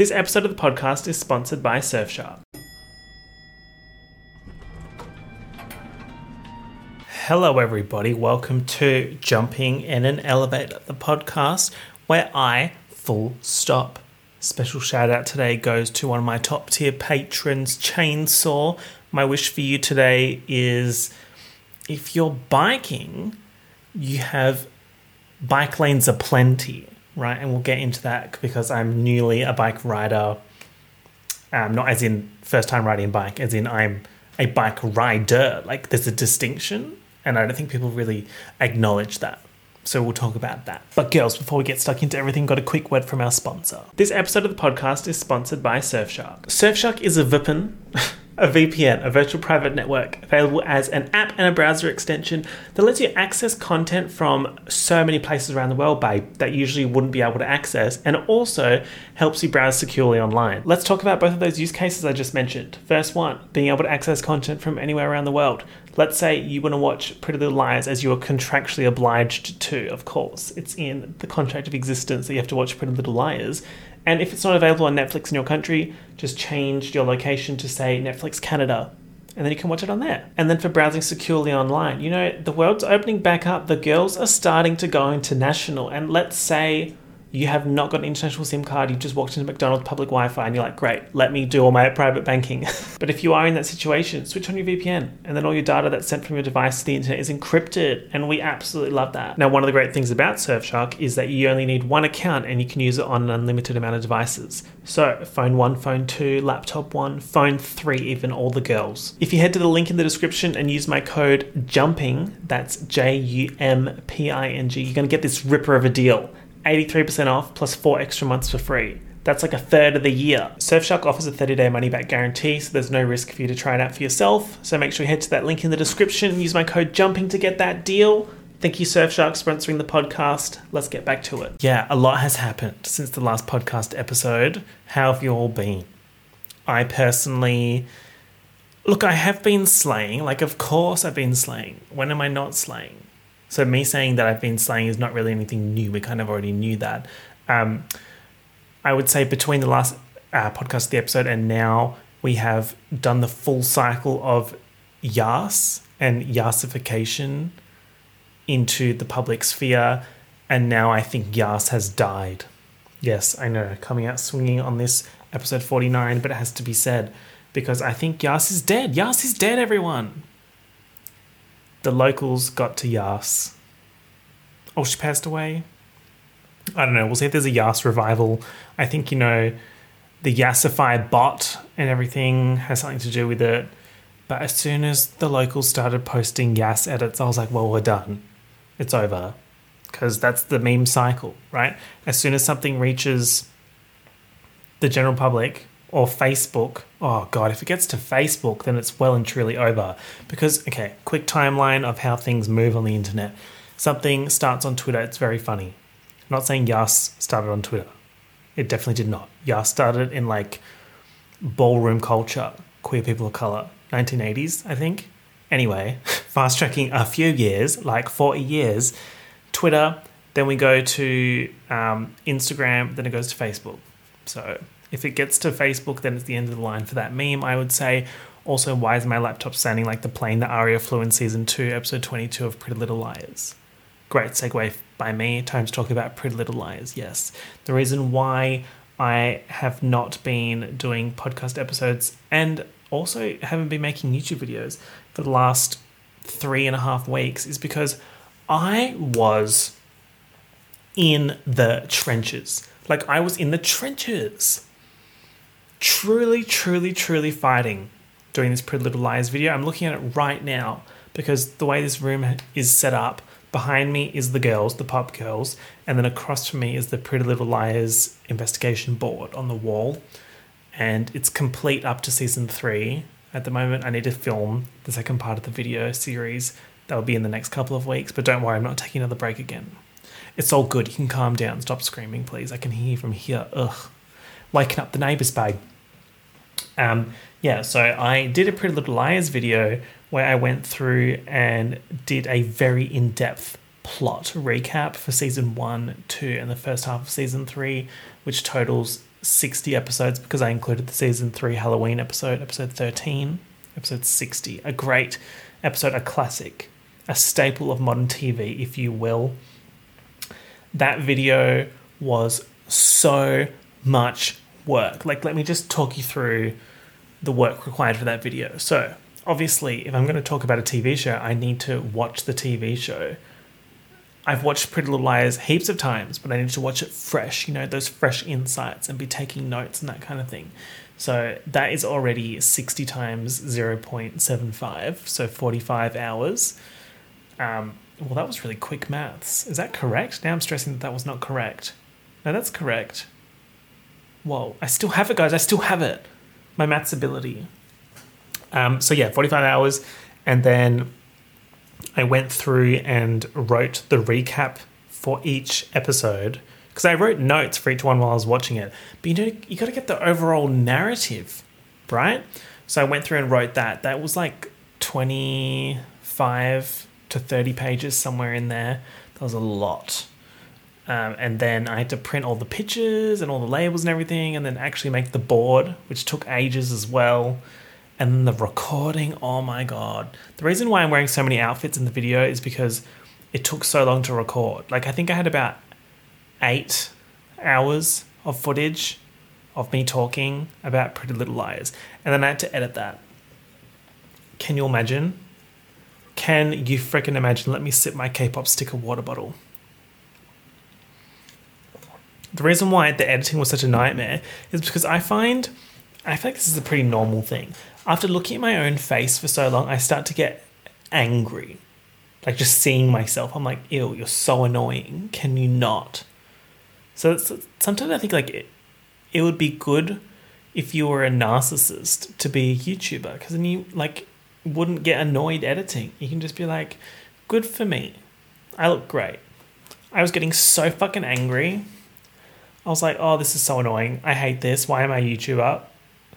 This episode of the podcast is sponsored by Surfshark. Hello, everybody. Welcome to Jumping in an Elevator, the podcast where I full stop. Special shout out today goes to one of my top tier patrons, Chainsaw. My wish for you today is if you're biking, you have bike lanes aplenty right? And we'll get into that because I'm newly a bike rider. Um, not as in first time riding a bike, as in I'm a bike rider. Like there's a distinction, and I don't think people really acknowledge that. So we'll talk about that. But girls, before we get stuck into everything, got a quick word from our sponsor. This episode of the podcast is sponsored by Surfshark. Surfshark is a VPN. a VPN, a virtual private network, available as an app and a browser extension that lets you access content from so many places around the world by that you usually wouldn't be able to access, and also helps you browse securely online. Let's talk about both of those use cases I just mentioned. First one, being able to access content from anywhere around the world. Let's say you want to watch Pretty Little Liars as you are contractually obliged to, of course. It's in the contract of existence that you have to watch Pretty Little Liars. And if it's not available on Netflix in your country, just change your location to say Netflix Canada. And then you can watch it on there. And then for browsing securely online, you know, the world's opening back up. The girls are starting to go international. And let's say you have not got an international SIM card, you've just walked into McDonald's public Wi Fi and you're like, great, let me do all my private banking. but if you are in that situation, switch on your VPN and then all your data that's sent from your device to the internet is encrypted. And we absolutely love that. Now, one of the great things about Surfshark is that you only need one account and you can use it on an unlimited amount of devices. So, phone one, phone two, laptop one, phone three, even all the girls. If you head to the link in the description and use my code JUMPING, that's J U M P I N G, you're going to get this ripper of a deal. 83% off plus four extra months for free. That's like a third of the year. Surfshark offers a 30 day money back guarantee, so there's no risk for you to try it out for yourself. So make sure you head to that link in the description and use my code JUMPING to get that deal. Thank you, Surfshark, sponsoring the podcast. Let's get back to it. Yeah, a lot has happened since the last podcast episode. How have you all been? I personally. Look, I have been slaying. Like, of course, I've been slaying. When am I not slaying? So me saying that I've been slaying is not really anything new. We kind of already knew that. Um, I would say between the last uh, podcast, the episode, and now we have done the full cycle of Yas and Yasification into the public sphere, and now I think Yas has died. Yes, I know, coming out swinging on this episode 49, but it has to be said because I think Yas is dead. Yas is dead, everyone the locals got to Yas. Oh, she passed away. I don't know. We'll see if there's a Yas revival. I think you know the Yasify bot and everything has something to do with it. But as soon as the locals started posting Yas edits, I was like, well, we're done. It's over. Because that's the meme cycle, right? As soon as something reaches the general public, or Facebook. Oh god, if it gets to Facebook, then it's well and truly over. Because okay, quick timeline of how things move on the internet. Something starts on Twitter, it's very funny. I'm not saying Yas started on Twitter. It definitely did not. Yas started in like ballroom culture, queer people of color, 1980s, I think. Anyway, fast tracking a few years, like 40 years, Twitter, then we go to um, Instagram, then it goes to Facebook. So if it gets to Facebook, then it's the end of the line for that meme, I would say. Also, why is my laptop sounding like the plane that Aria flew in season 2, episode 22 of Pretty Little Liars? Great segue by me. Time to talk about Pretty Little Liars, yes. The reason why I have not been doing podcast episodes and also haven't been making YouTube videos for the last three and a half weeks is because I was in the trenches. Like, I was in the trenches truly, truly, truly fighting doing this Pretty Little Liars video. I'm looking at it right now because the way this room is set up, behind me is the girls, the pop girls, and then across from me is the Pretty Little Liars investigation board on the wall. And it's complete up to season three. At the moment, I need to film the second part of the video series. That will be in the next couple of weeks, but don't worry, I'm not taking another break again. It's all good. You can calm down. Stop screaming, please. I can hear you from here. Ugh. Waking up the neighbours, babe. Um, yeah, so I did a Pretty Little Liars video where I went through and did a very in depth plot recap for season one, two, and the first half of season three, which totals 60 episodes because I included the season 3 Halloween episode, episode 13, episode 60. A great episode, a classic, a staple of modern TV, if you will. That video was so much work. Like, let me just talk you through the work required for that video. So, obviously, if I'm going to talk about a TV show, I need to watch the TV show. I've watched Pretty Little Liars heaps of times, but I need to watch it fresh, you know, those fresh insights and be taking notes and that kind of thing. So that is already 60 times 0.75, so 45 hours. Um, well, that was really quick maths. Is that correct? Now I'm stressing that that was not correct. No, that's correct. Whoa, I still have it, guys. I still have it. My maths ability. Um, so yeah, 45 hours. And then I went through and wrote the recap for each episode because I wrote notes for each one while I was watching it. But you know, you got to get the overall narrative, right? So I went through and wrote that. That was like 25 to 30 pages, somewhere in there. That was a lot. Um, and then I had to print all the pictures and all the labels and everything, and then actually make the board, which took ages as well. And then the recording, oh my god. The reason why I'm wearing so many outfits in the video is because it took so long to record. Like, I think I had about eight hours of footage of me talking about Pretty Little Liars. And then I had to edit that. Can you imagine? Can you freaking imagine? Let me sip my K pop sticker water bottle. The reason why the editing was such a nightmare is because I find, I feel like this is a pretty normal thing. After looking at my own face for so long, I start to get angry. Like just seeing myself, I'm like, ew, you're so annoying. Can you not? So sometimes I think like it, it would be good if you were a narcissist to be a YouTuber because then you like wouldn't get annoyed editing. You can just be like, good for me. I look great. I was getting so fucking angry. I was like, oh, this is so annoying. I hate this. Why am I a YouTuber?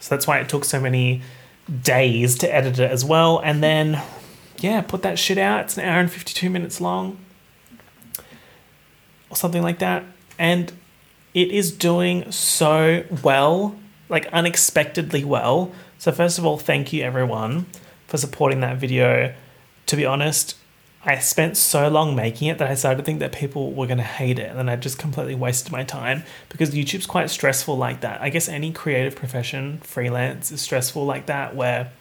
So that's why it took so many days to edit it as well. And then, yeah, put that shit out. It's an hour and 52 minutes long or something like that. And it is doing so well, like unexpectedly well. So, first of all, thank you everyone for supporting that video. To be honest, I spent so long making it that I started to think that people were going to hate it. And then I just completely wasted my time because YouTube's quite stressful like that. I guess any creative profession, freelance, is stressful like that, where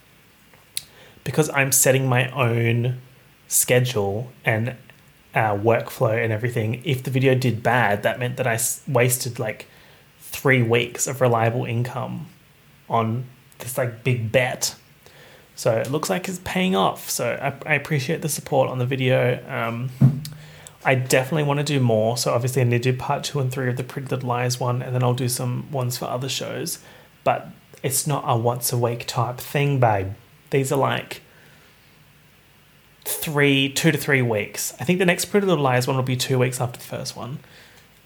because I'm setting my own schedule and uh, workflow and everything, if the video did bad, that meant that I wasted like three weeks of reliable income on this like big bet so it looks like it's paying off. So I, I appreciate the support on the video. Um, I definitely want to do more. So obviously I need to do part two and three of the Pretty Little Liars one, and then I'll do some ones for other shows. But it's not a once a week type thing, babe. These are like three, two to three weeks. I think the next Pretty Little Liars one will be two weeks after the first one.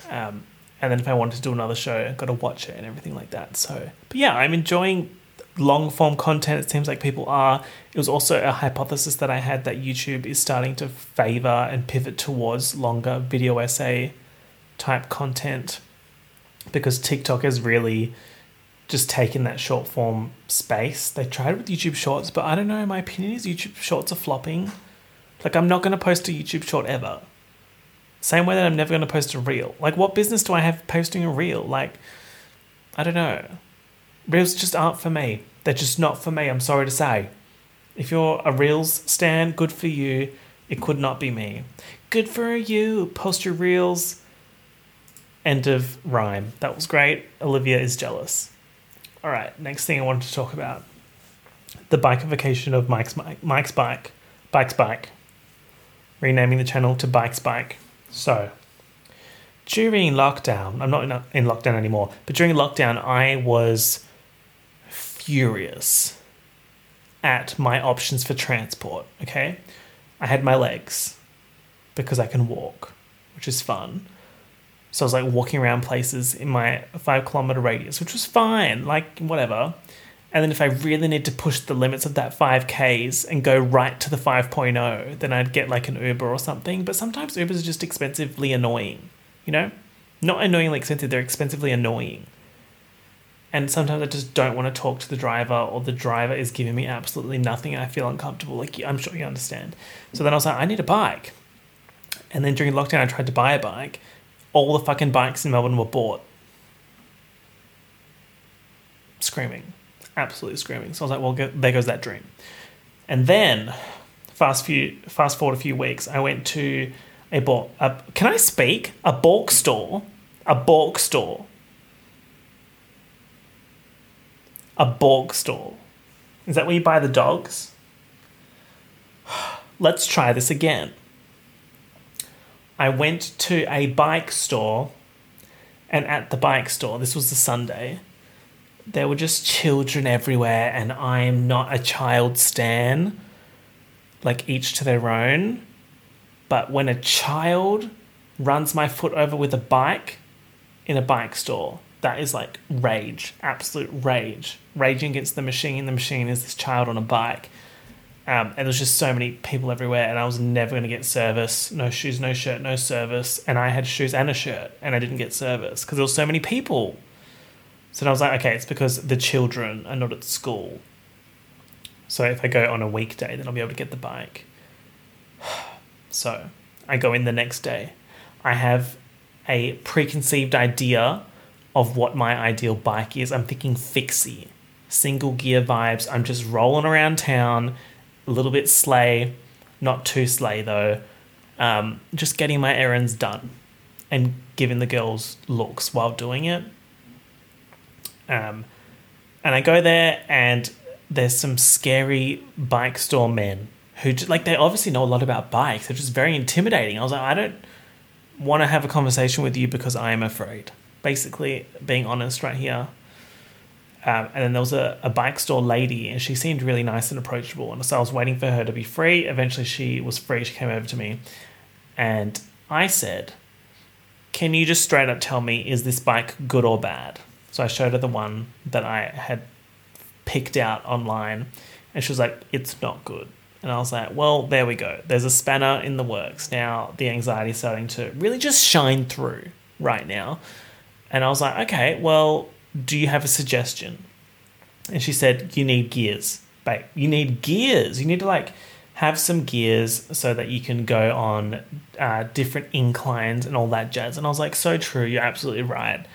Um, and then if I want to do another show, I've got to watch it and everything like that. So, but yeah, I'm enjoying long form content. It seems like people are. It was also a hypothesis that I had that YouTube is starting to favor and pivot towards longer video essay type content because TikTok has really just taken that short form space. They tried with YouTube Shorts, but I don't know. My opinion is YouTube Shorts are flopping. Like, I'm not going to post a YouTube Short ever. Same way that I'm never going to post a reel. Like, what business do I have posting a reel? Like, I don't know. Reels just aren't for me. They're just not for me, I'm sorry to say. If you're a Reels stan, good for you. It could not be me. Good for you. Post your Reels. End of rhyme. That was great. Olivia is jealous. All right, next thing I wanted to talk about the bikeification of Mike's, Mike's bike. Bike's bike. Renaming the channel to Bike's bike. So, during lockdown, I'm not in, in lockdown anymore, but during lockdown, I was furious at my options for transport. Okay, I had my legs because I can walk, which is fun. So I was like walking around places in my five kilometer radius, which was fine, like whatever. And then if I really need to push the limits of that 5Ks and go right to the 5.0, then I'd get like an Uber or something. But sometimes Ubers are just expensively annoying, you know? Not annoyingly expensive, they're expensively annoying. And sometimes I just don't want to talk to the driver, or the driver is giving me absolutely nothing, and I feel uncomfortable. Like I'm sure you understand. So then I was like, I need a bike. And then during lockdown, I tried to buy a bike. All the fucking bikes in Melbourne were bought. Screaming, absolutely screaming. So I was like, well, go, there goes that dream. And then, fast few, fast forward a few weeks, I went to a bulk. Can I speak? A bulk store. A bulk store. A bulk store. Is that where you buy the dogs? Let's try this again. I went to a bike store, and at the bike store, this was the Sunday, there were just children everywhere, and I'm not a child stan, like each to their own. But when a child runs my foot over with a bike in a bike store, that is like rage, absolute rage. Raging against the machine. The machine is this child on a bike. Um, and there's just so many people everywhere, and I was never going to get service. No shoes, no shirt, no service. And I had shoes and a shirt, and I didn't get service because there were so many people. So I was like, okay, it's because the children are not at school. So if I go on a weekday, then I'll be able to get the bike. So I go in the next day. I have a preconceived idea of what my ideal bike is. I'm thinking fixie, single gear vibes. I'm just rolling around town, a little bit sleigh, not too sleigh though. Um, just getting my errands done and giving the girls looks while doing it. Um, and I go there, and there's some scary bike store men who like they obviously know a lot about bikes. They're just very intimidating. I was like, I don't want to have a conversation with you because I am afraid. Basically, being honest right here. Um, and then there was a, a bike store lady, and she seemed really nice and approachable. And so I was waiting for her to be free. Eventually, she was free. She came over to me, and I said, "Can you just straight up tell me is this bike good or bad?" So I showed her the one that I had picked out online, and she was like, "It's not good." And I was like, well, there we go. There's a spanner in the works. Now the anxiety is starting to really just shine through right now. And I was like, okay, well, do you have a suggestion? And she said, you need gears. Babe, you need gears. You need to like have some gears so that you can go on uh, different inclines and all that jazz. And I was like, so true. You're absolutely right.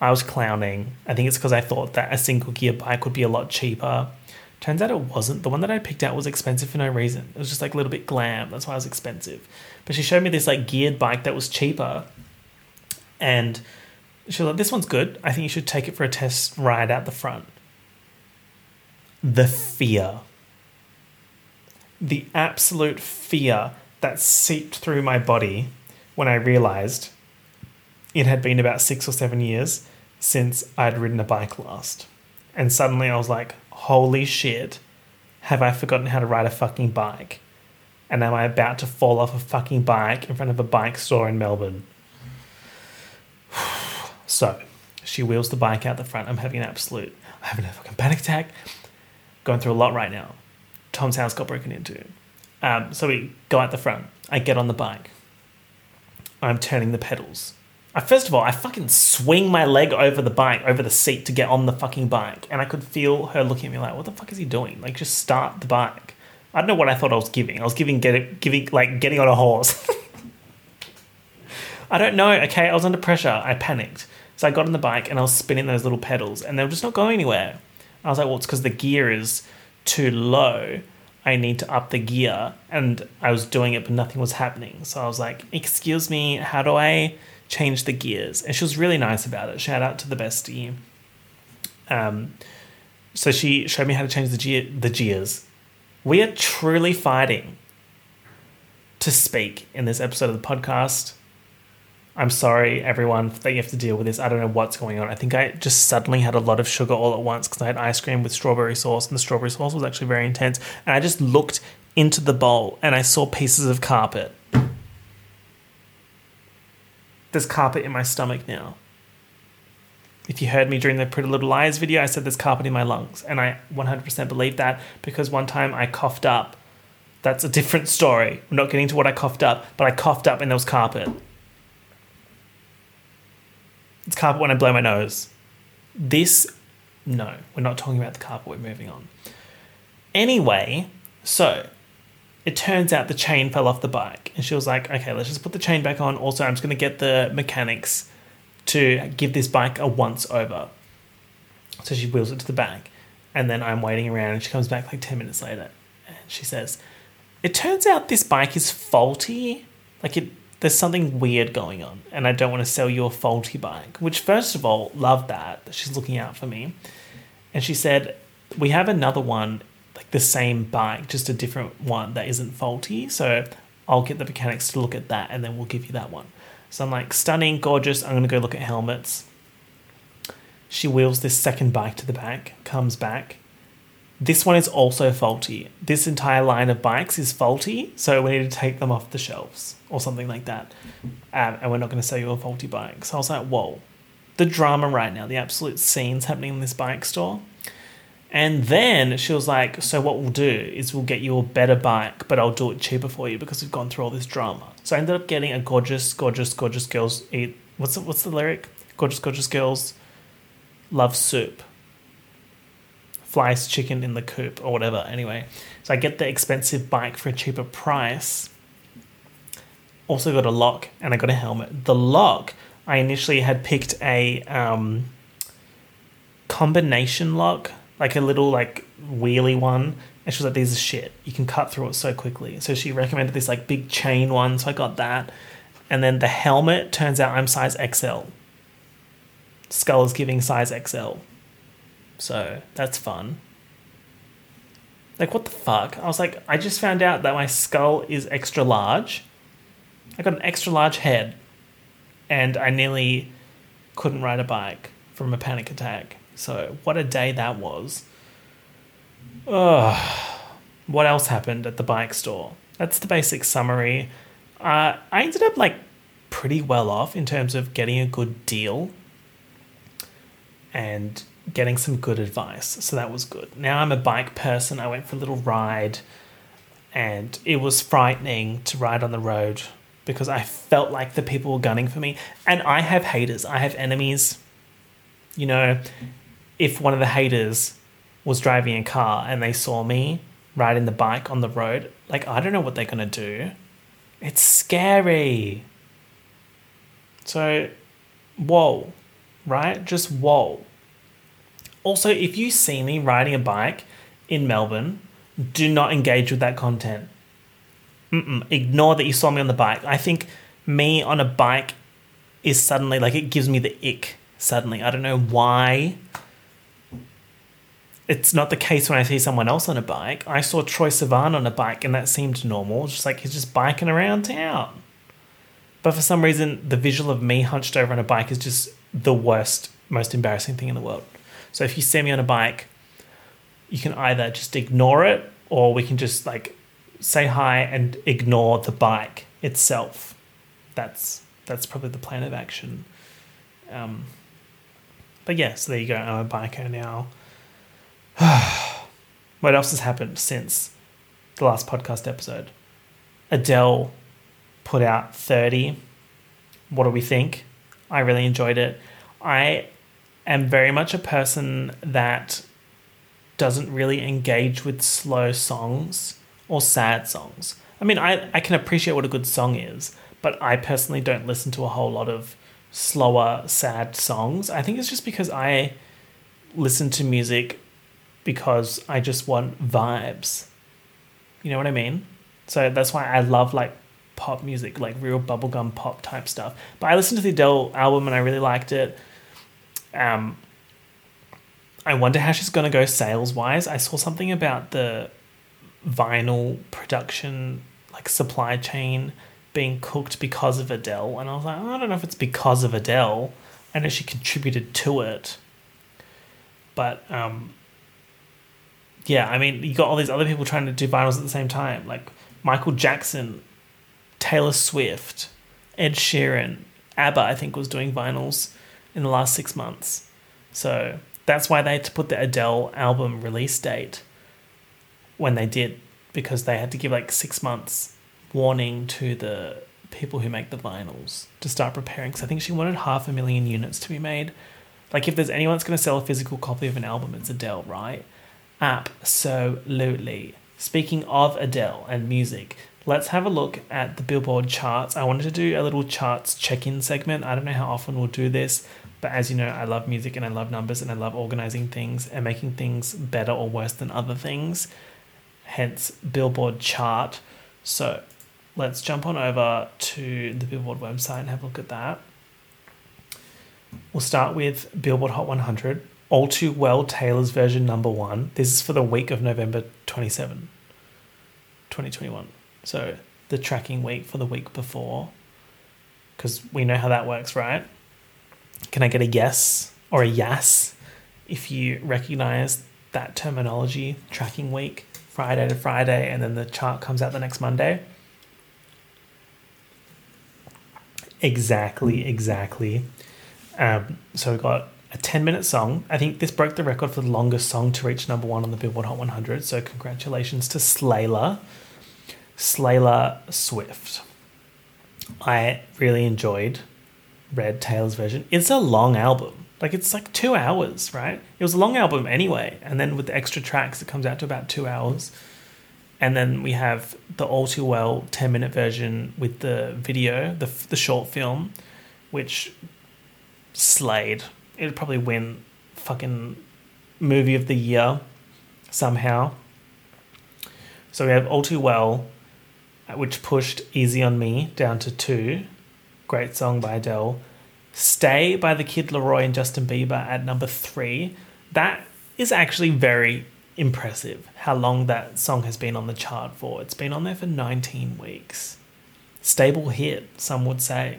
I was clowning. I think it's because I thought that a single gear bike would be a lot cheaper Turns out it wasn't. The one that I picked out was expensive for no reason. It was just like a little bit glam. That's why it was expensive. But she showed me this like geared bike that was cheaper. And she was like, this one's good. I think you should take it for a test ride out the front. The fear. The absolute fear that seeped through my body when I realized it had been about six or seven years since I'd ridden a bike last. And suddenly I was like, holy shit, have I forgotten how to ride a fucking bike? And am I about to fall off a fucking bike in front of a bike store in Melbourne? So, she wheels the bike out the front. I'm having an absolute, I'm having a fucking panic attack. Going through a lot right now. Tom's house got broken into. Um, so we go out the front. I get on the bike. I'm turning the pedals. I, first of all, I fucking swing my leg over the bike, over the seat to get on the fucking bike, and I could feel her looking at me like, "What the fuck is he doing? Like, just start the bike." I don't know what I thought I was giving. I was giving get giving like getting on a horse. I don't know. Okay, I was under pressure. I panicked, so I got on the bike and I was spinning those little pedals, and they were just not going anywhere. I was like, "Well, it's because the gear is too low." I need to up the gear. And I was doing it, but nothing was happening. So I was like, Excuse me, how do I change the gears. And she was really nice about it. Shout out to the bestie. Um, so she showed me how to change the, ge- the gears. We are truly fighting to speak in this episode of the podcast. I'm sorry, everyone, that you have to deal with this. I don't know what's going on. I think I just suddenly had a lot of sugar all at once because I had ice cream with strawberry sauce, and the strawberry sauce was actually very intense. And I just looked into the bowl and I saw pieces of carpet there's carpet in my stomach now. If you heard me during the Pretty Little Liars video, I said there's carpet in my lungs. And I 100% believe that because one time I coughed up. That's a different story. I'm not getting to what I coughed up, but I coughed up and there was carpet. It's carpet when I blow my nose. This No, we're not talking about the carpet, we're moving on. Anyway, so it turns out the chain fell off the bike. And she was like, okay, let's just put the chain back on. Also, I'm just going to get the mechanics to give this bike a once over. So she wheels it to the back. And then I'm waiting around and she comes back like 10 minutes later. And she says, it turns out this bike is faulty. Like it, there's something weird going on. And I don't want to sell you a faulty bike. Which, first of all, love that. that She's looking out for me. And she said, we have another one like the same bike, just a different one that isn't faulty. So I'll get the mechanics to look at that and then we'll give you that one. So I'm like, stunning, gorgeous. I'm going to go look at helmets. She wheels this second bike to the back, comes back. This one is also faulty. This entire line of bikes is faulty, so we need to take them off the shelves or something like that. Um, and we're not going to sell you a faulty bike. So I was like, whoa. The drama right now, the absolute scenes happening in this bike store. And then she was like, So, what we'll do is we'll get you a better bike, but I'll do it cheaper for you because we've gone through all this drama. So, I ended up getting a gorgeous, gorgeous, gorgeous girls eat. What's the, what's the lyric? Gorgeous, gorgeous girls love soup. Flies chicken in the coop or whatever. Anyway, so I get the expensive bike for a cheaper price. Also got a lock and I got a helmet. The lock, I initially had picked a um, combination lock like a little like wheelie one. And she was like, these are shit. You can cut through it so quickly. So she recommended this like big chain one. So I got that. And then the helmet turns out I'm size XL. Skull is giving size XL. So that's fun. Like, what the fuck? I was like, I just found out that my skull is extra large. I got an extra large head. And I nearly couldn't ride a bike from a panic attack. So, what a day that was. Ugh. What else happened at the bike store? That's the basic summary. Uh, I ended up like pretty well off in terms of getting a good deal and getting some good advice. So that was good. Now I'm a bike person. I went for a little ride and it was frightening to ride on the road because I felt like the people were gunning for me. And I have haters, I have enemies. You know, if one of the haters was driving a car and they saw me riding the bike on the road, like I don't know what they're gonna do. It's scary. So, whoa, right? Just whoa. Also, if you see me riding a bike in Melbourne, do not engage with that content. Mm-mm. Ignore that you saw me on the bike. I think me on a bike is suddenly like it gives me the ick suddenly. I don't know why it's not the case when I see someone else on a bike. I saw Troye Sivan on a bike and that seemed normal. Just like he's just biking around town. But for some reason, the visual of me hunched over on a bike is just the worst, most embarrassing thing in the world. So if you see me on a bike, you can either just ignore it or we can just like say hi and ignore the bike itself. That's that's probably the plan of action. Um, but yeah, so there you go. I'm a biker now. what else has happened since the last podcast episode? Adele put out 30. What do we think? I really enjoyed it. I am very much a person that doesn't really engage with slow songs or sad songs. I mean, I, I can appreciate what a good song is, but I personally don't listen to a whole lot of slower, sad songs. I think it's just because I listen to music because I just want vibes. You know what I mean? So that's why I love like pop music, like real bubblegum pop type stuff. But I listened to the Adele album and I really liked it. Um, I wonder how she's going to go sales wise. I saw something about the vinyl production, like supply chain being cooked because of Adele. And I was like, I don't know if it's because of Adele. I know she contributed to it. But um, yeah, I mean, you got all these other people trying to do vinyls at the same time, like Michael Jackson, Taylor Swift, Ed Sheeran, ABBA. I think was doing vinyls in the last six months, so that's why they had to put the Adele album release date when they did, because they had to give like six months warning to the people who make the vinyls to start preparing. Because I think she wanted half a million units to be made. Like if there's anyone that's going to sell a physical copy of an album, it's Adele, right? Absolutely. Speaking of Adele and music, let's have a look at the Billboard charts. I wanted to do a little charts check in segment. I don't know how often we'll do this, but as you know, I love music and I love numbers and I love organizing things and making things better or worse than other things. Hence, Billboard chart. So let's jump on over to the Billboard website and have a look at that. We'll start with Billboard Hot 100. All Too Well Taylor's version number one. This is for the week of November 27, 2021. So the tracking week for the week before. Because we know how that works, right? Can I get a yes or a yes if you recognize that terminology, tracking week, Friday to Friday, and then the chart comes out the next Monday? Exactly, exactly. Um, so we got a 10 minute song. I think this broke the record for the longest song to reach number one on the Billboard Hot 100. So, congratulations to Slayla, Slayla Swift. I really enjoyed Red Taylor's version. It's a long album. Like, it's like two hours, right? It was a long album anyway. And then with the extra tracks, it comes out to about two hours. And then we have the All Too Well 10 minute version with the video, the, the short film, which slayed it'd probably win fucking movie of the year somehow. So we have All Too Well, which pushed Easy on Me down to two. Great song by Adele. Stay by the Kid LAROI and Justin Bieber at number three. That is actually very impressive how long that song has been on the chart for. It's been on there for 19 weeks. Stable hit, some would say.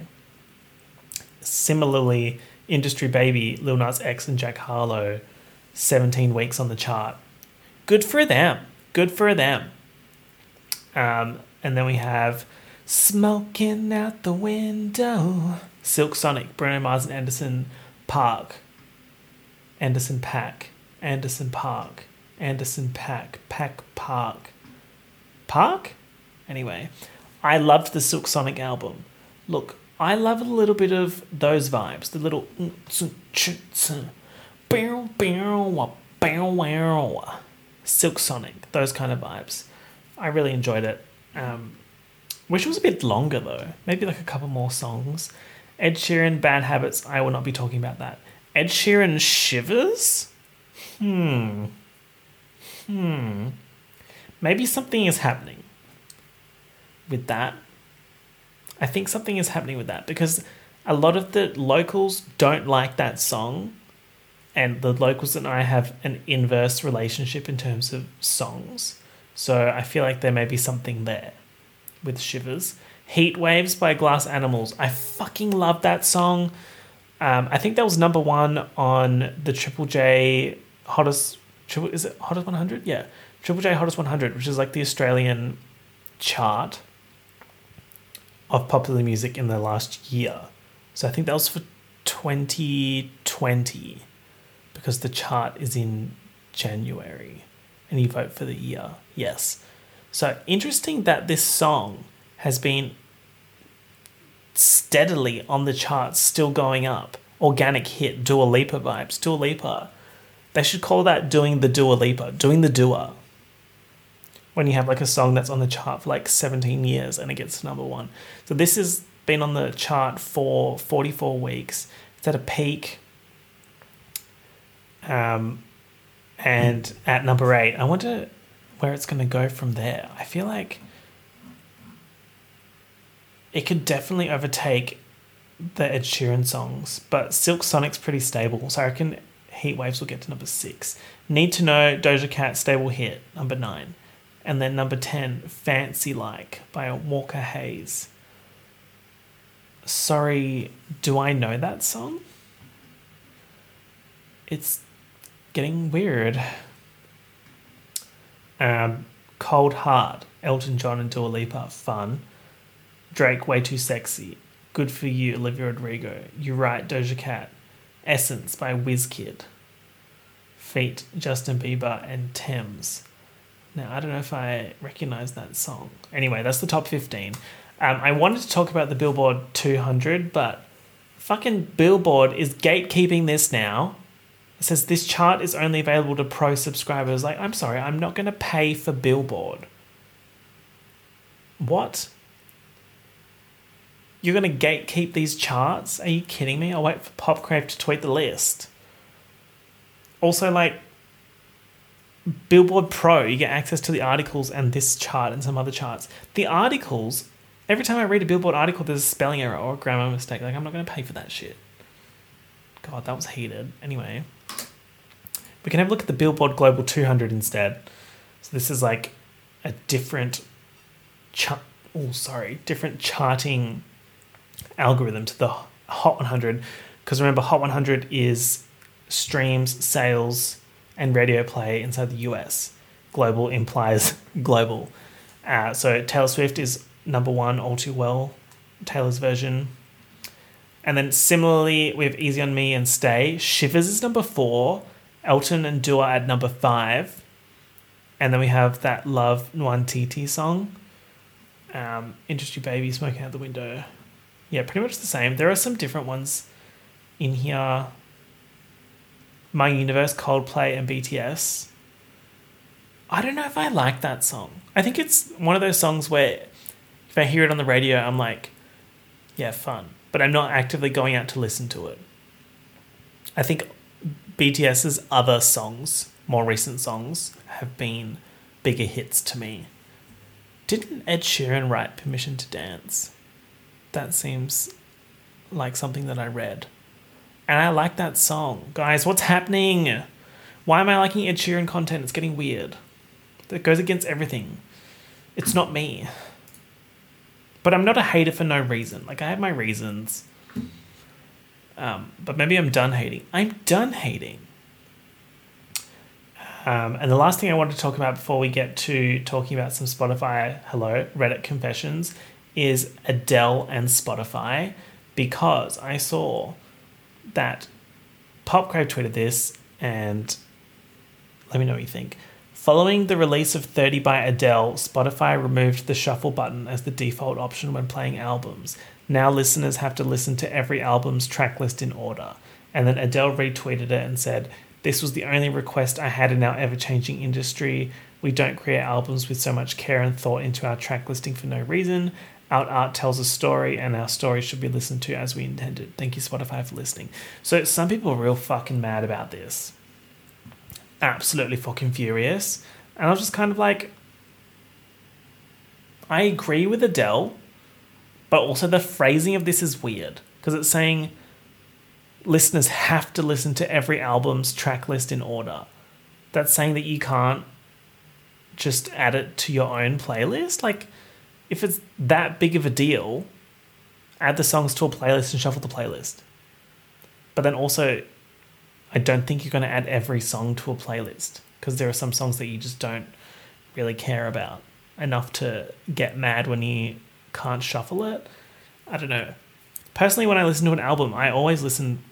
Similarly, Industry Baby, Lil Nas X, and Jack Harlow, 17 weeks on the chart. Good for them. Good for them. Um, and then we have Smoking Out the Window, Silk Sonic, Bruno Mars and Anderson Park. Anderson Paak. Anderson Park. Anderson Paak. Pack Park. Park? Anyway, I loved the Silk Sonic album. Look, I love a little bit of those vibes, the little oops and choots. Silk Sonic, those kind of vibes. I really enjoyed it. Um, it was a bit longer though, maybe like a couple more songs. Ed Sheeran, Bad Habits, I will not be talking about that. Ed Sheeran Shivers? Hmm. Hmm. Maybe something is happening with that. I think something is happening with that because a lot of the locals don't like that song, and the locals and I have an inverse relationship in terms of songs. So I feel like there may be something there with Shivers. Heat Waves by Glass Animals. I fucking love that song. Um, I think that was number one on the Triple J hottest. Triple, is it hottest 100? Yeah. Triple J hottest 100, which is like the Australian chart of popular music in the last year. So I think that was for 2020 because the chart is in January and you vote for the year. Yes. So interesting that this song has been steadily on the charts, still going up. Organic hit, Dua Lipa vibes, Dua Lipa. They should call that doing the Dua Lipa, doing the Dua when you have like a song that's on the chart for like 17 years and it gets to number one. So this has been on the chart for 44 weeks. It's at a peak. Um, and at number eight, I wonder where it's going to go from there. I feel like it could definitely overtake the Ed Sheeran songs, but Silk Sonic's pretty stable, so I reckon Heat Waves will get to number six. Need to know Doja Cat stable hit number nine. And then number 10, Fancy Like by Walker Hayes. Sorry, do I know that song? It's getting weird. Um, Cold Heart, Elton John and Dua Lipa, fun. Drake, Way Too Sexy. Good for You, Olivia Rodrigo. You Right, Doja Cat. Essence by Wizkid. Feet, Justin Bieber and Tems. Now, I don't know if I recognize that song. Anyway, that's the top 15. Um, I wanted to talk about the Billboard 200, but fucking Billboard is gatekeeping this now. It says this chart is only available to pro subscribers. Like, I'm sorry, I'm not going to pay for Billboard. What? You're going to gatekeep these charts? Are you kidding me? I'll wait for Popcrave to tweet the list. Also, like, Billboard Pro, you get access to the articles and this chart and some other charts. The articles, every time I read a Billboard article, there's a spelling error or a grammar mistake. Like, I'm not going to pay for that shit. God, that was heated. Anyway, we can have a look at the Billboard Global 200 instead. So this is like a different chart. Oh, sorry, different charting algorithm to the Hot 100. Because remember, Hot 100 is streams, sales, and radio play inside the US. Global implies global. Uh, so Taylor Swift is number one, all too well, Taylor's version. And then similarly with Easy on Me and Stay, Shivers is number four, Elton and Dua at number five. And then we have that Love Nwantiti song. Um, Industry Baby, Smoking Out the Window. Yeah, pretty much the same. There are some different ones in here. My Universe, Coldplay, and BTS. I don't know if I like that song. I think it's one of those songs where if I hear it on the radio, I'm like, yeah, fun. But I'm not actively going out to listen to it. I think BTS's other songs, more recent songs, have been bigger hits to me. Didn't Ed Sheeran write Permission to Dance? That seems like something that I read. And I like that song. Guys, what's happening? Why am I liking Ed Sheeran content? It's getting weird. That goes against everything. It's not me. But I'm not a hater for no reason. Like, I have my reasons. Um, but maybe I'm done hating. I'm done hating. Um, and the last thing I want to talk about before we get to talking about some Spotify, hello, Reddit confessions, is Adele and Spotify because I saw that Popcrave tweeted this and let me know what you think. Following the release of 30 by Adele, Spotify removed the shuffle button as the default option when playing albums. Now listeners have to listen to every album's track list in order. And then Adele retweeted it and said, This was the only request I had in our ever changing industry. We don't create albums with so much care and thought into our track listing for no reason. Our art tells a story, and our story should be listened to as we intended. Thank you, Spotify, for listening. So, some people are real fucking mad about this. Absolutely fucking furious. And I was just kind of like, I agree with Adele, but also the phrasing of this is weird because it's saying listeners have to listen to every album's track list in order. That's saying that you can't just add it to your own playlist. Like, if it's that big of a deal, add the songs to a playlist and shuffle the playlist. But then also, I don't think you're going to add every song to a playlist because there are some songs that you just don't really care about enough to get mad when you can't shuffle it. I don't know. Personally, when I listen to an album, I always listen.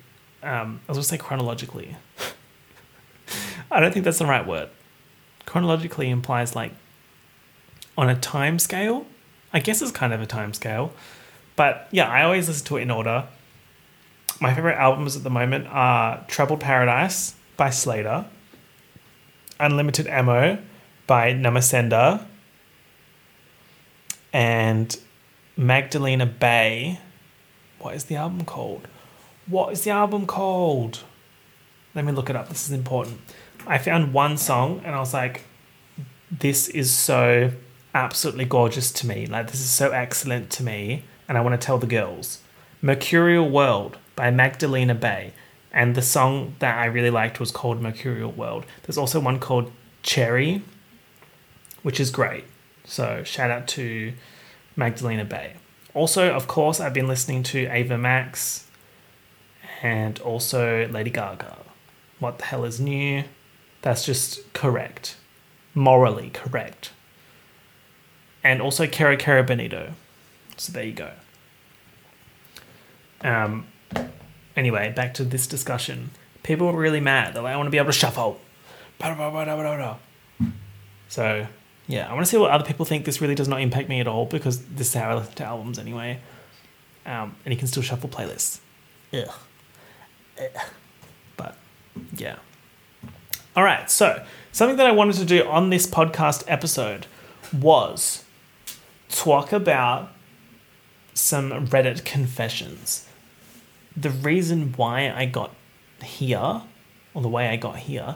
Um, I was going to say chronologically. I don't think that's the right word. Chronologically implies like on a time scale. I guess it's kind of a time scale. But yeah, I always listen to it in order. My favorite albums at the moment are Troubled Paradise by Slayyyter, Unlimited Ammo by Namasenda, and Magdalena Bay. What is the album called? What is the album called? Let me look it up. This is important. I found one song and I was like, this is so absolutely gorgeous to me. Like, this is so excellent to me. And I want to tell the girls. Mercurial World by Magdalena Bay. And the song that I really liked was called Mercurial World. There's also one called Cherry, which is great. So shout out to Magdalena Bay. Also, of course, I've been listening to Ava Max and also Lady Gaga. What the hell is new? That's just correct. Morally correct. And also Kero Kero Bonito. So there you go. Um, anyway, back to this discussion. People were really mad. They're like, I want to be able to shuffle. So, yeah, I want to see what other people think. This really does not impact me at all because this is how I listen to albums anyway. Um, and you can still shuffle playlists. ugh. Ugh. But yeah. All right, so something that I wanted to do on this podcast episode was talk about some Reddit confessions. The reason why I got here, or the way I got here,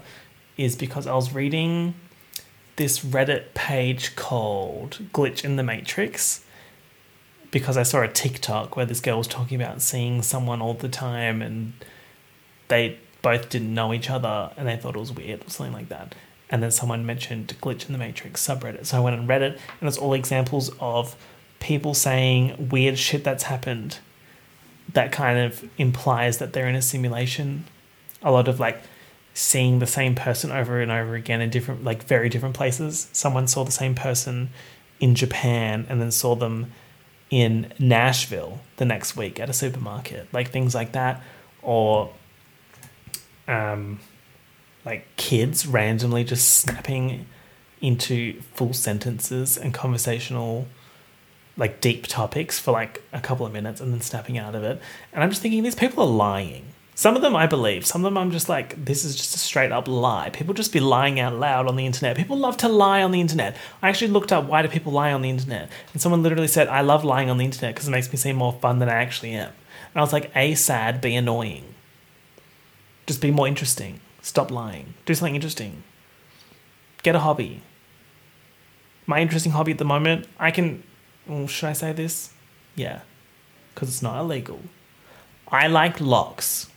is because I was reading this Reddit page called Glitch in the Matrix because I saw a TikTok where this girl was talking about seeing someone all the time and they both didn't know each other and they thought it was weird or something like that. And then someone mentioned Glitch in the Matrix subreddit. So I went and read it and it's all examples of people saying weird shit that's happened that kind of implies that they're in a simulation. A lot of like seeing the same person over and over again in different, like very different places. Someone saw the same person in Japan and then saw them in Nashville the next week at a supermarket, like things like that, or um, like kids randomly just snapping into full sentences and conversational like deep topics for like a couple of minutes and then snapping out of it. And I'm just thinking these people are lying. Some of them I believe. Some of them I'm just like, this is just a straight up lie. People just be lying out loud on the internet. People love to lie on the internet. I actually looked up why do people lie on the internet, and someone literally said, I love lying on the internet because it makes me seem more fun than I actually am. And I was like, A, sad, B, annoying. Just be more interesting. Stop lying. Do something interesting. Get a hobby. My interesting hobby at the moment, I can. Should I say this? Yeah. Because it's not illegal. I like locks.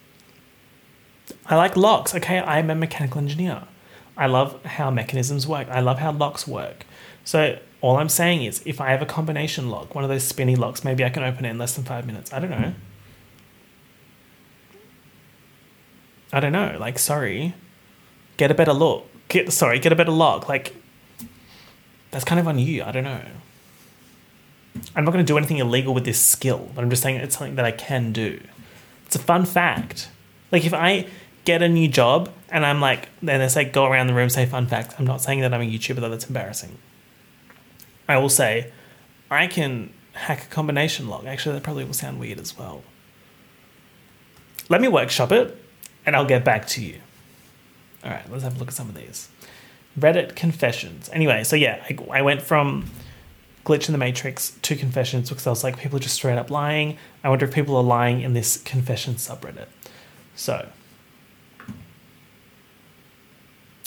I like locks. Okay, I'm a mechanical engineer. I love how mechanisms work. I love how locks work. So all I'm saying is, if I have a combination lock, one of those spinny locks, maybe I can open it in less than five minutes. I don't know. I don't know. Like, sorry, get a better look. Get sorry, get a better lock. Like, that's kind of on you. I don't know. I'm not going to do anything illegal with this skill, but I'm just saying it's something that I can do. It's a fun fact. Like, if I get a new job and I'm like, then they say go around the room say fun facts. I'm not saying that I'm a YouTuber though. That's embarrassing. I will say, I can hack a combination lock. Actually, that probably will sound weird as well. Let me workshop it, and I'll get back to you. All right, let's have a look at some of these. Reddit confessions. Anyway, so yeah, I, I went from glitch in the matrix to confessions because I was like, people are just straight up lying. I wonder if people are lying in this confession subreddit. So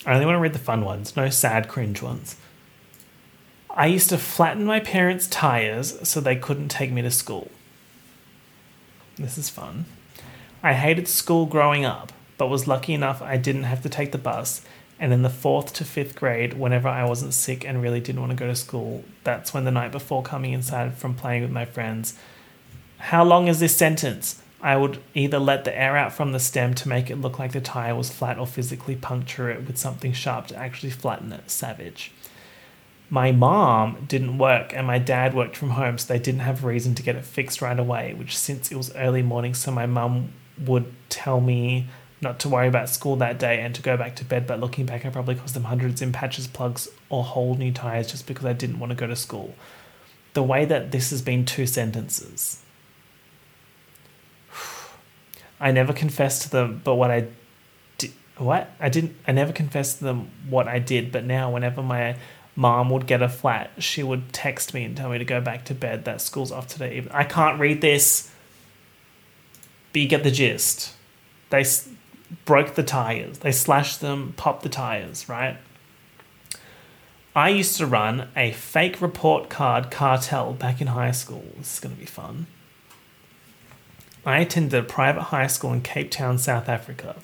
I only want to read the fun ones, no sad, cringe ones. I used to flatten my parents' tires so they couldn't take me to school. This is fun. I hated school growing up, but was lucky enough I didn't have to take the bus. And in the fourth to fifth grade, whenever I wasn't sick and really didn't want to go to school, that's when the night before coming inside from playing with my friends. How long is this sentence? I would either let the air out from the stem to make it look like the tire was flat or physically puncture it with something sharp to actually flatten it. Savage. My mom didn't work and my dad worked from home, so they didn't have reason to get it fixed right away, which since it was early morning, so my mum would tell me not to worry about school that day and to go back to bed, but looking back, I probably cost them hundreds in patches, plugs, or whole new tires just because I didn't want to go to school. The way that this has been two sentences I never confessed to them, but what I did, what I didn't, I never confessed to them what I did. But now, whenever my mom would get a flat, she would text me and tell me to go back to bed. That school's off today. I can't read this. But you get the gist. They s- broke the tires. They slashed them, popped the tires. Right. I used to run a fake report card cartel back in high school. This is going to be fun. I attended a private high school in Cape Town, South Africa.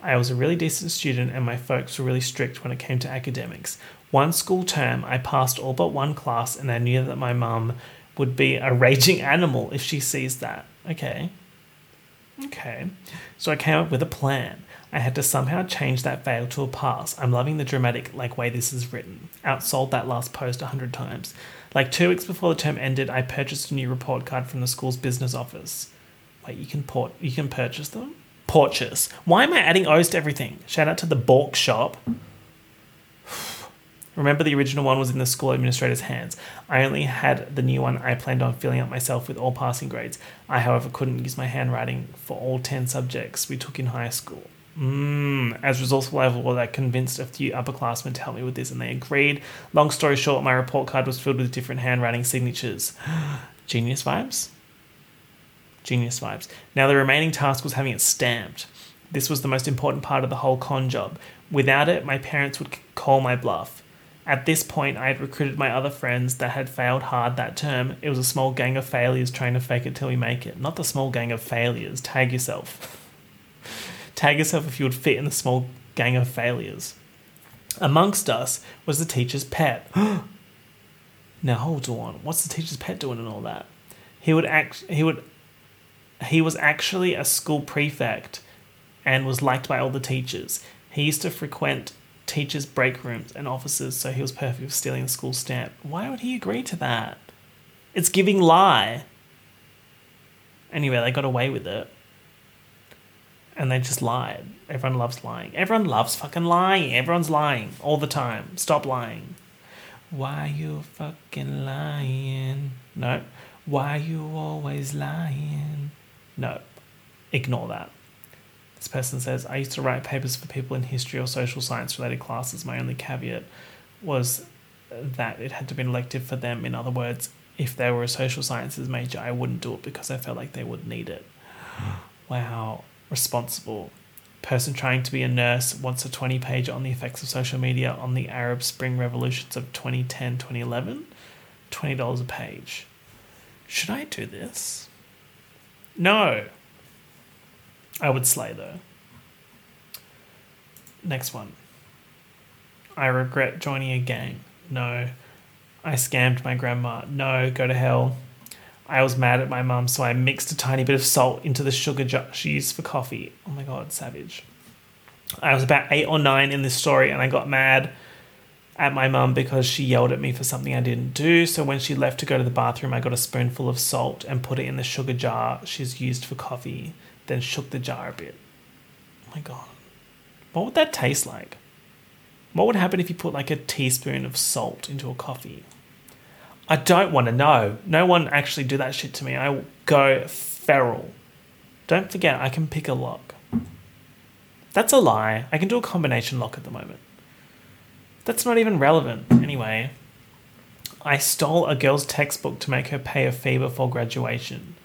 I was a really decent student and my folks were really strict when it came to academics. One school term, I passed all but one class and I knew that my mum would be a raging animal if she sees that. Okay. Okay. So I came up with a plan. I had to somehow change that fail to a pass. I'm loving the dramatic like way this is written. Outsold that last post a hundred times. Like two weeks before the term ended, I purchased a new report card from the school's business office. Wait, you can port you can purchase them? Purchase. Why am I adding O's to everything? Shout out to the Bork shop. Remember, the original one was in the school administrator's hands. I only had the new one I planned on filling out myself with all passing grades. I, however, couldn't use my handwriting for all 10 subjects we took in high school. Mm. As resourceful level, was I convinced a few upperclassmen to help me with this, and they agreed. Long story short, my report card was filled with different handwriting signatures. Genius vibes? Genius vibes. Now, the remaining task was having it stamped. This was the most important part of the whole con job. Without it, my parents would call my bluff. At this point, I had recruited my other friends that had failed hard that term. It was a small gang of failures trying to fake it till we make it. Not the small gang of failures. Tag yourself. Tag yourself if you would fit in the small gang of failures. Amongst us was the teacher's pet. now hold on, what's the teacher's pet doing and all that? He would act. He would. He was actually a school prefect, and was liked by all the teachers. He used to frequent teachers' break rooms and offices, so he was perfect for stealing the school stamp. Why would he agree to that? It's giving lie. Anyway, they got away with it and they just lied. Everyone loves lying. Everyone loves fucking lying. Everyone's lying all the time. Stop lying. Why you fucking lying? No. Why you always lying? No. Ignore that. This person says, I used to write papers for people in history or social science related classes. My only caveat was that it had to be an elective for them. In other words, if they were a social sciences major, I wouldn't do it because I felt like they would need it. Wow responsible. Person trying to be a nurse wants a 20 page on the effects of social media on the Arab Spring revolutions of 2010 2011. $20 a page. Should I do this? No. I would slay though. Next one. I regret joining a gang. No. I scammed my grandma. No, go to hell. I was mad at my mum, so I mixed a tiny bit of salt into the sugar jar she used for coffee. Oh my god, savage. I was about eight or nine in this story, and I got mad at my mum because she yelled at me for something I didn't do. So when she left to go to the bathroom, I got a spoonful of salt and put it in the sugar jar she's used for coffee, then shook the jar a bit. Oh my god. What would that taste like? What would happen if you put like a teaspoon of salt into a coffee? I don't want to know. No one actually do that shit to me. I go feral. Don't forget, I can pick a lock. That's a lie. I can do a combination lock at the moment. That's not even relevant. Anyway, I stole a girl's textbook to make her pay a fee before graduation.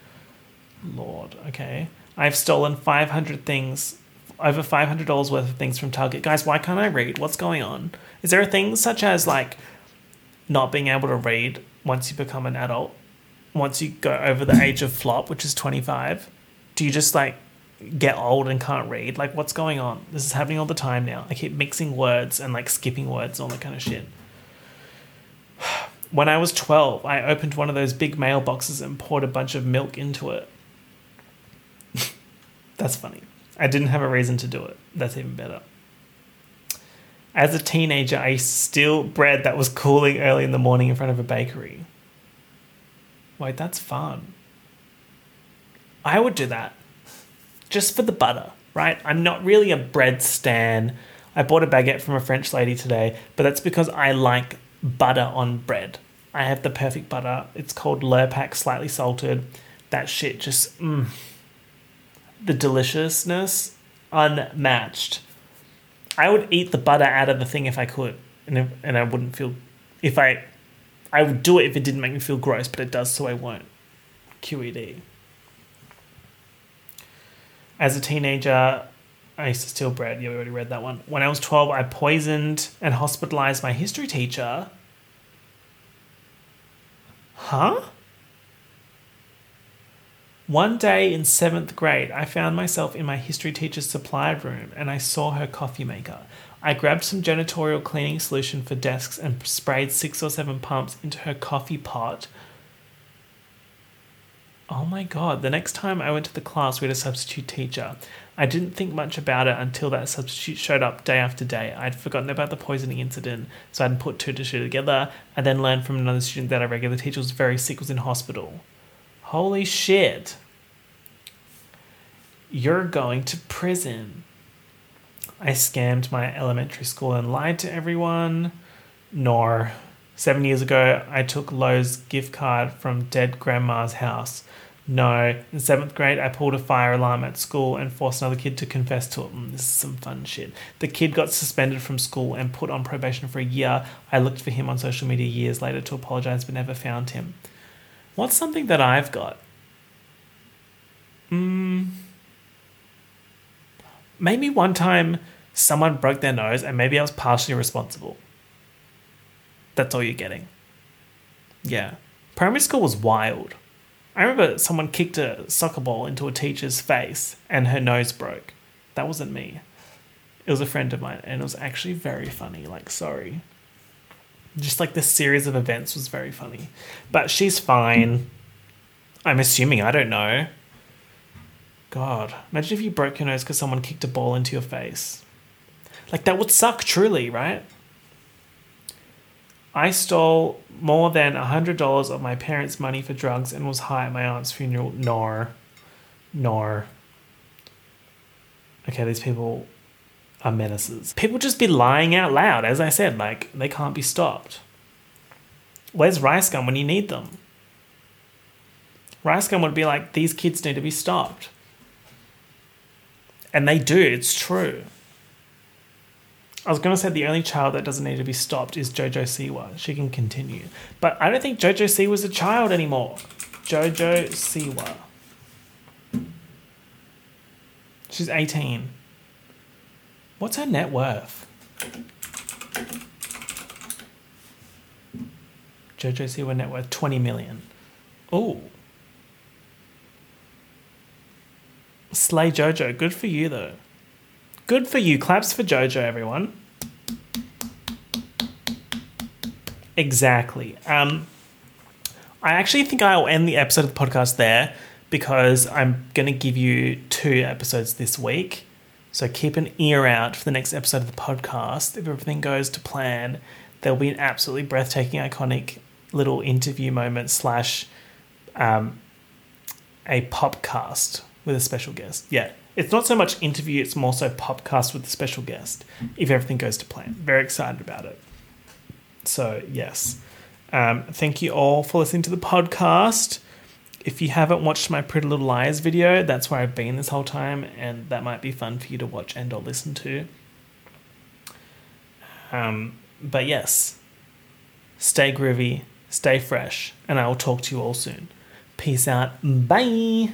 Lord, okay. I've stolen 500 things, over $500 worth of things from Target. Guys, why can't I read? What's going on? Is there a thing such as like not being able to read once you become an adult, once you go over the age of flop, which is 25, do you just like get old and can't read? Like, what's going on? This is happening all the time now. I keep mixing words and like skipping words all that kind of shit. When I was 12, I opened one of those big mailboxes and poured a bunch of milk into it. That's funny. I didn't have a reason to do it. That's even better. As a teenager, I steal bread that was cooling early in the morning in front of a bakery. Wait, that's fun. I would do that. Just for the butter, right? I'm not really a bread stan. I bought a baguette from a French lady today, but that's because I like butter on bread. I have the perfect butter. It's called Lurpak Slightly Salted. That shit just, mm, the deliciousness unmatched. I would eat the butter out of the thing if I could, and if, and I wouldn't feel if I I would do it if it didn't make me feel gross, but it does, so I won't. QED. As a teenager, I used to steal bread. Yeah, we already read that one. When I was 12, I poisoned and hospitalized my history teacher. Huh? One day in seventh grade, I found myself in my history teacher's supply room and I saw her coffee maker. I grabbed some janitorial cleaning solution for desks and sprayed six or seven pumps into her coffee pot. Oh my god, the next time I went to the class, we had a substitute teacher. I didn't think much about it until that substitute showed up day after day. I'd forgotten about the poisoning incident, so I hadn't put two to two together, I then learned from another student that a regular teacher was very sick, was in hospital. Holy shit. You're going to prison. I scammed my elementary school and lied to everyone. nor. Seven years ago, I took Lowe's gift card from dead grandma's house. No. In seventh grade, I pulled a fire alarm at school and forced another kid to confess to it. Mm, this is some fun shit. The kid got suspended from school and put on probation for a year. I looked for him on social media years later to apologize but never found him. What's something that I've got? Mm, maybe one time someone broke their nose and maybe I was partially responsible. That's all you're getting. Yeah. Primary school was wild. I remember someone kicked a soccer ball into a teacher's face and her nose broke. That wasn't me. It was a friend of mine and it was actually very funny. Like, sorry. Just like this series of events was very funny. But she's fine. I'm assuming, I don't know. God, imagine if you broke your nose because someone kicked a ball into your face. Like, that would suck, truly, right? I stole more than $100 of my parents' money for drugs and was high at my aunt's funeral. Nor. Nor. Okay, these people are menaces. People just be lying out loud, as I said, like, they can't be stopped. Where's Rice Gum when you need them? Rice Gum would be like, these kids need to be stopped. And they do, it's true. I was going to say the only child that doesn't need to be stopped is Jojo Siwa. She can continue. But I don't think Jojo Siwa's a child anymore. Jojo Siwa. She's 18. What's her net worth? Jojo Siwa net worth 20 million. Oh. Slay Jojo. Good for you, though. Good for you. Claps for Jojo, everyone. Exactly. Um, I actually think I'll end the episode of the podcast there because I'm going to give you two episodes this week. So keep an ear out for the next episode of the podcast. If everything goes to plan, there'll be an absolutely breathtaking, iconic little interview moment slash um, a popcast with a special guest. Yeah, it's not so much interview, it's more so podcast with a special guest if everything goes to plan. Very excited about it. So, yes. Um, thank you all for listening to the podcast. If you haven't watched my Pretty Little Liars video, that's where I've been this whole time, and that might be fun for you to watch and or listen to. Um, but yes, stay groovy, stay fresh, and I will talk to you all soon. Peace out. Bye.